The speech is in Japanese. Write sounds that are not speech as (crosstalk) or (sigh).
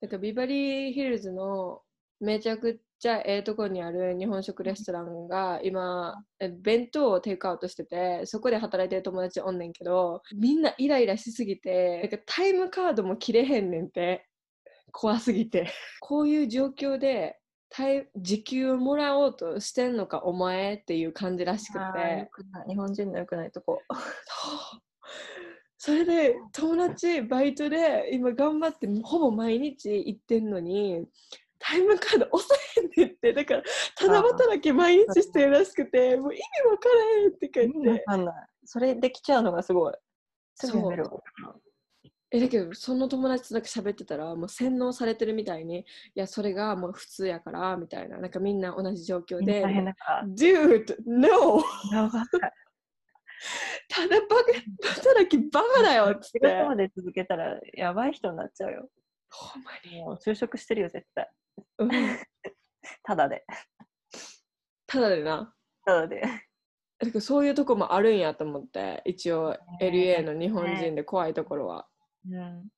なんかビバリーヒルズのめちゃくちゃええとこにある日本食レストランが今え弁当をテイクアウトしててそこで働いてる友達おんねんけどみんなイライラしすぎてなんかタイムカードも切れへんねんて。怖すぎて。こういう状況で時給をもらおうとしてんのかお前っていう感じらしくて。くない。日本人の良くないとこ。それで友達バイトで今頑張ってほぼ毎日行ってんのにタイムカード押さへんねんってだからただ働き毎日してるらしくてもう意味わからへんって書い意味わてかんない。それできちゃうのがすごい。すぐやめるわ。えだけどその友達とだけ喋ってたらもう洗脳されてるみたいにいやそれがもう普通やからみたいななんかみんな同じ状況で。Dude, no! (laughs) ただバカ (laughs) バカだよっつっ仕て事まで続けたらやばい人になっちゃうよ。ほんまに、もう就職してるよ、絶対。うん、(laughs) ただで。ただでなただで。だからそういうとこもあるんやと思って一応ね LA の日本人で怖いところは、うん。